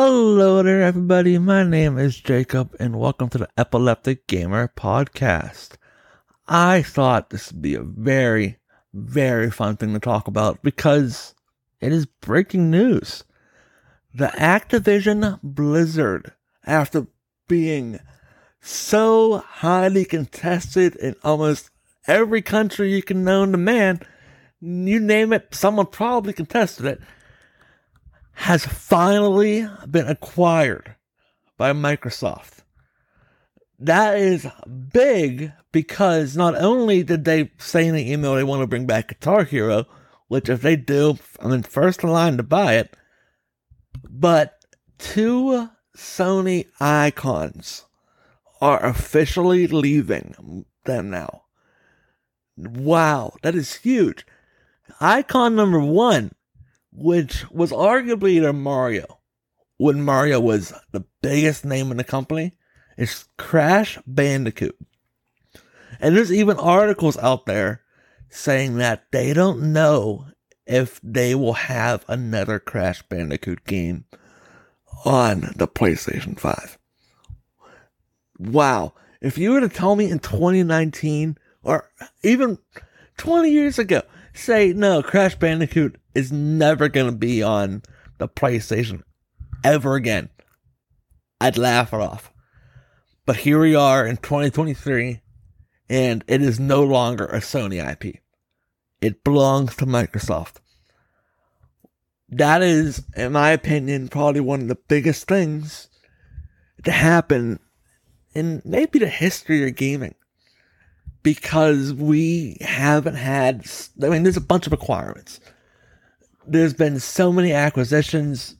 Hello there, everybody. My name is Jacob, and welcome to the Epileptic Gamer Podcast. I thought this would be a very, very fun thing to talk about because it is breaking news. The Activision Blizzard, after being so highly contested in almost every country you can known to man, you name it, someone probably contested it has finally been acquired by Microsoft. That is big because not only did they say in the email they want to bring back Guitar Hero, which if they do, I'm in first in line to buy it, but two Sony icons are officially leaving them now. Wow, that is huge. Icon number one which was arguably their Mario, when Mario was the biggest name in the company, is Crash Bandicoot. And there's even articles out there saying that they don't know if they will have another Crash Bandicoot game on the PlayStation 5. Wow. If you were to tell me in 2019 or even 20 years ago, say, no, Crash Bandicoot is never going to be on the PlayStation ever again. I'd laugh it off. But here we are in 2023, and it is no longer a Sony IP. It belongs to Microsoft. That is, in my opinion, probably one of the biggest things to happen in maybe the history of gaming. Because we haven't had, I mean, there's a bunch of requirements there's been so many acquisitions.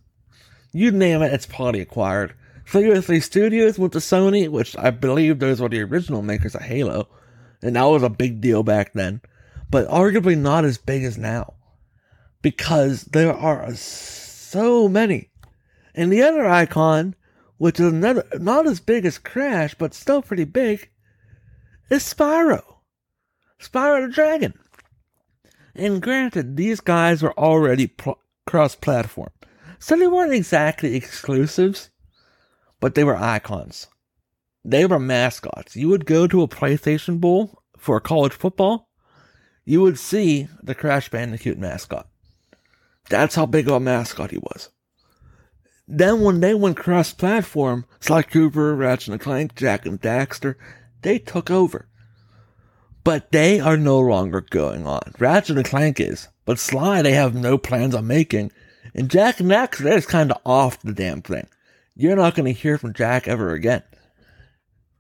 You name it, it's probably acquired. Figure 3 Studios went to Sony, which I believe those were the original makers of Halo. And that was a big deal back then. But arguably not as big as now. Because there are so many. And the other icon, which is another, not as big as Crash, but still pretty big, is Spyro. Spyro the Dragon. And granted, these guys were already cross platform. So they weren't exactly exclusives, but they were icons. They were mascots. You would go to a PlayStation Bowl for college football, you would see the Crash Bandicoot mascot. That's how big of a mascot he was. Then when they went cross platform, Sly Cooper, Ratchet and Clank, Jak and Daxter, they took over. But they are no longer going on. Ratchet and Clank is. But Sly, they have no plans on making. And Jak and Dax, they're just kind of off the damn thing. You're not going to hear from Jak ever again.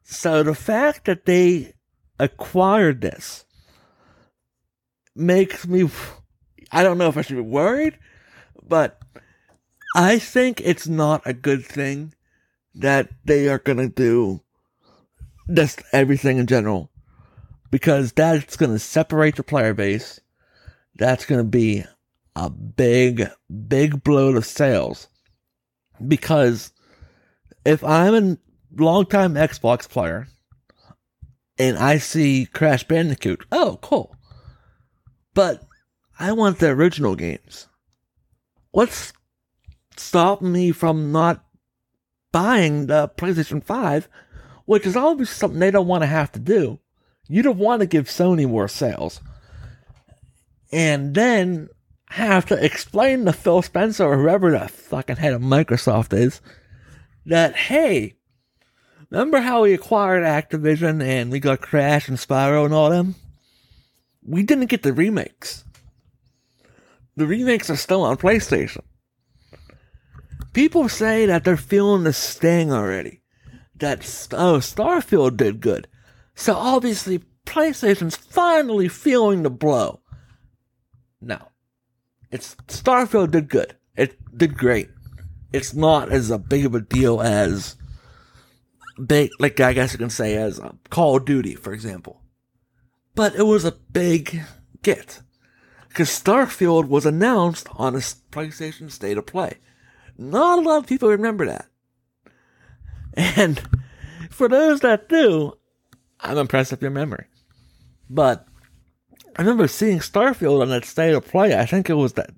So the fact that they acquired this makes me, I don't know if I should be worried, but I think it's not a good thing that they are going to do just everything in general because that's going to separate the player base. That's going to be a big, big blow to sales. Because if I'm a longtime Xbox player and I see Crash Bandicoot, oh, cool. But I want the original games. What's stopping me from not buying the PlayStation 5, which is obviously something they don't want to have to do you don't want to give Sony more sales. And then have to explain to Phil Spencer or whoever the fucking head of Microsoft is that, hey, remember how we acquired Activision and we got Crash and Spyro and all them? We didn't get the remakes. The remakes are still on PlayStation. People say that they're feeling the sting already. That, oh, Starfield did good. So obviously, PlayStation's finally feeling the blow. No. It's Starfield did good. It did great. It's not as a big of a deal as big, like I guess you can say as uh, Call of Duty, for example. But it was a big get. Because Starfield was announced on a PlayStation State of Play. Not a lot of people remember that. And for those that do, I'm impressed with your memory. But I remember seeing Starfield on that state of play. I think it was that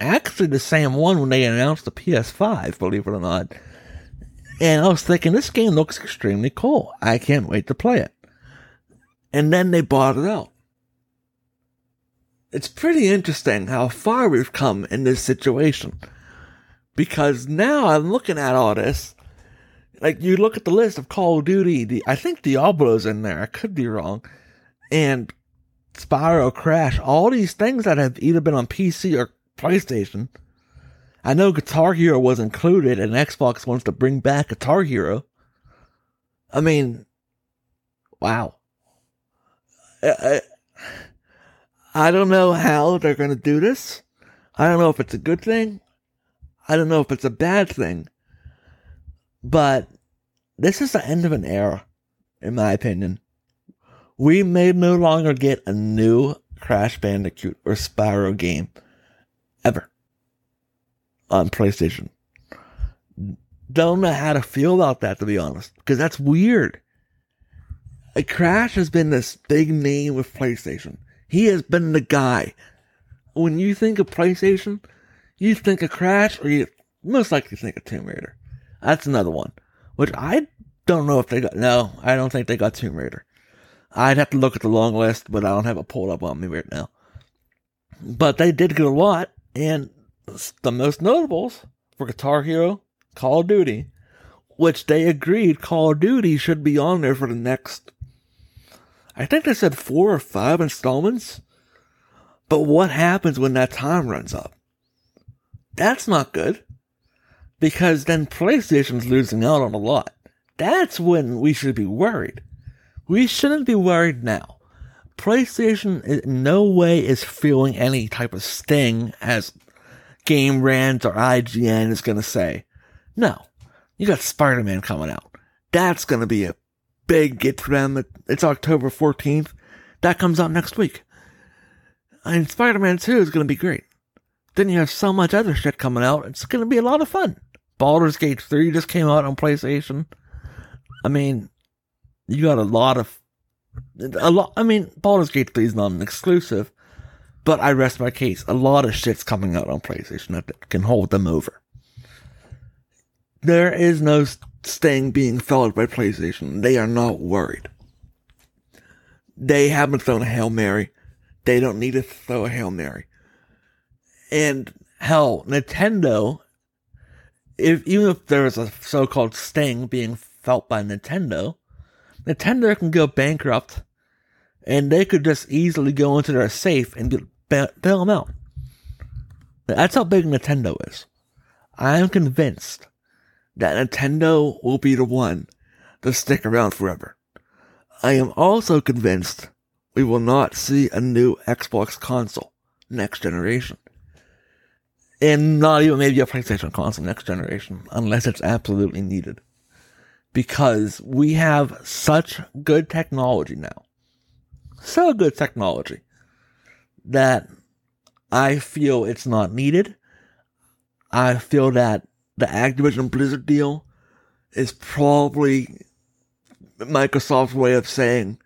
actually the same one when they announced the PS5, believe it or not. And I was thinking, this game looks extremely cool. I can't wait to play it. And then they bought it out. It's pretty interesting how far we've come in this situation. Because now I'm looking at all this. Like, you look at the list of Call of Duty, the, I think Diablo's in there. I could be wrong. And Spyro, Crash, all these things that have either been on PC or PlayStation. I know Guitar Hero was included and Xbox wants to bring back Guitar Hero. I mean, wow. I, I, I don't know how they're going to do this. I don't know if it's a good thing. I don't know if it's a bad thing. But this is the end of an era, in my opinion. We may no longer get a new Crash Bandicoot or Spyro game ever on PlayStation. Don't know how to feel about that, to be honest, because that's weird. A Crash has been this big name with PlayStation. He has been the guy. When you think of PlayStation, you think of Crash, or you most likely think of Tomb Raider. That's another one, which I don't know if they got. No, I don't think they got Tomb Raider. I'd have to look at the long list, but I don't have it pulled up on me right now. But they did get a lot, and the most notables for Guitar Hero, Call of Duty, which they agreed Call of Duty should be on there for the next, I think they said four or five installments. But what happens when that time runs up? That's not good. Because then PlayStation's losing out on a lot. That's when we should be worried. We shouldn't be worried now. PlayStation in no way is feeling any type of sting as Game Rant or IGN is going to say. No, you got Spider Man coming out. That's going to be a big get for them. It's October 14th. That comes out next week. And Spider Man 2 is going to be great. Then you have so much other shit coming out. It's going to be a lot of fun. Baldur's Gate 3 just came out on PlayStation. I mean, you got a lot of a lot. I mean, Baldur's Gate 3 is not an exclusive, but I rest my case. A lot of shit's coming out on PlayStation that can hold them over. There is no sting being felt by PlayStation. They are not worried. They haven't thrown a Hail Mary. They don't need to throw a Hail Mary. And hell, Nintendo, if even if there is a so-called sting being felt by Nintendo, Nintendo can go bankrupt and they could just easily go into their safe and bail them out. That's how big Nintendo is. I am convinced that Nintendo will be the one to stick around forever. I am also convinced we will not see a new Xbox console next generation. And not even maybe a PlayStation console next generation, unless it's absolutely needed because we have such good technology now. So good technology that I feel it's not needed. I feel that the Activision Blizzard deal is probably Microsoft's way of saying,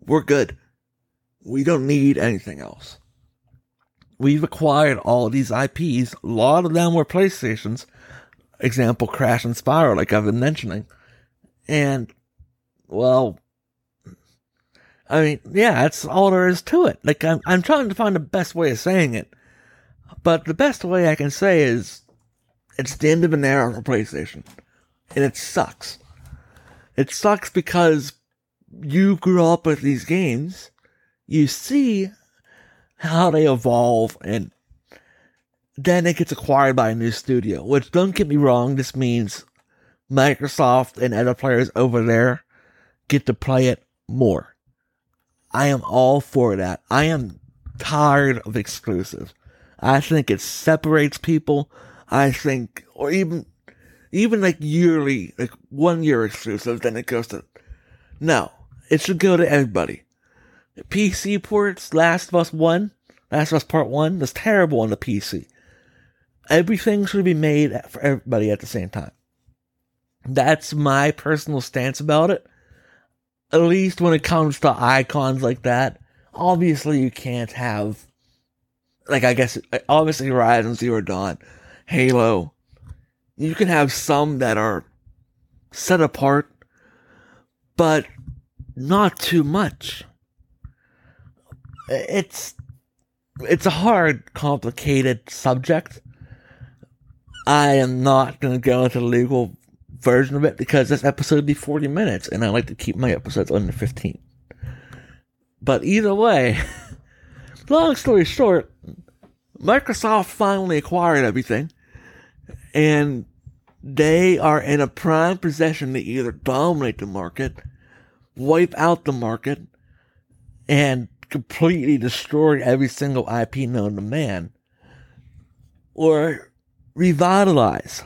we're good. We don't need anything else. We've acquired all these IPs. A lot of them were PlayStations. Example, Crash and Spyro, like I've been mentioning. And, well, I mean, yeah, that's all there is to it. Like, I'm, I'm trying to find the best way of saying it. But the best way I can say is it's the end of an era for PlayStation. And it sucks. It sucks because you grew up with these games. You see how they evolve and then it gets acquired by a new studio, which don't get me wrong, this means Microsoft and other players over there get to play it more. I am all for that. I am tired of exclusives. I think it separates people. I think, or even, even like yearly, like one year exclusive, then it goes to, no, it should go to everybody. PC ports, Last of Us 1, Last of Us Part 1, was terrible on the PC. Everything should be made for everybody at the same time. That's my personal stance about it. At least when it comes to icons like that. Obviously, you can't have like I guess obviously Horizon Zero Dawn, Halo. You can have some that are set apart, but not too much. It's it's a hard, complicated subject. I am not going to go into the legal version of it because this episode would be 40 minutes and I like to keep my episodes under 15. But either way, long story short, Microsoft finally acquired everything and they are in a prime position to either dominate the market, wipe out the market, and completely destroy every single IP known to man, or revitalize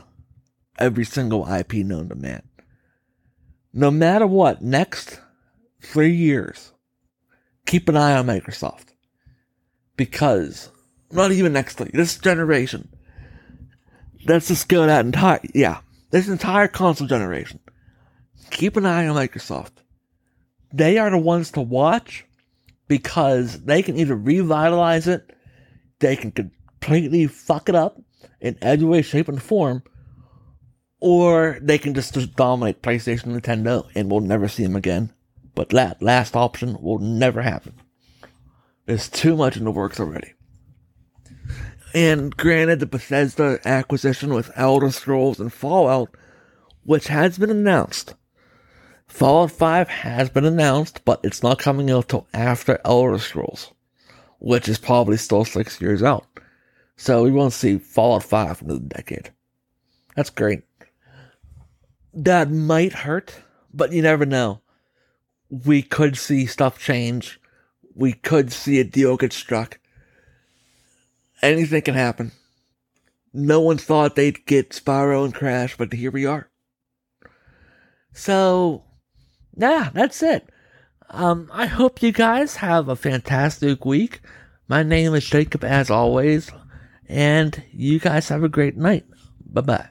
every single IP known to man. No matter what, next three years, keep an eye on Microsoft. Because, not even next three, this generation, let's just go that entire, yeah, this entire console generation. Keep an eye on Microsoft. They are the ones to watch because they can either revitalize it, they can completely fuck it up in every way, shape, and form, or they can just, just dominate PlayStation Nintendo and we'll never see them again. But that last option will never happen. There's too much in the works already. And granted, the Bethesda acquisition with Elder Scrolls and Fallout, which has been announced. Fallout 5 has been announced, but it's not coming out till after Elder Scrolls, which is probably still six years out. So we won't see Fallout 5 for another decade. That's great. That might hurt, but you never know. We could see stuff change. We could see a deal get struck anything can happen. No one thought they'd get Spyro and Crash, but here we are. So, yeah, that's it. Um, I hope you guys have a fantastic week. My name is Jacob, as always, and you guys have a great night. Bye bye.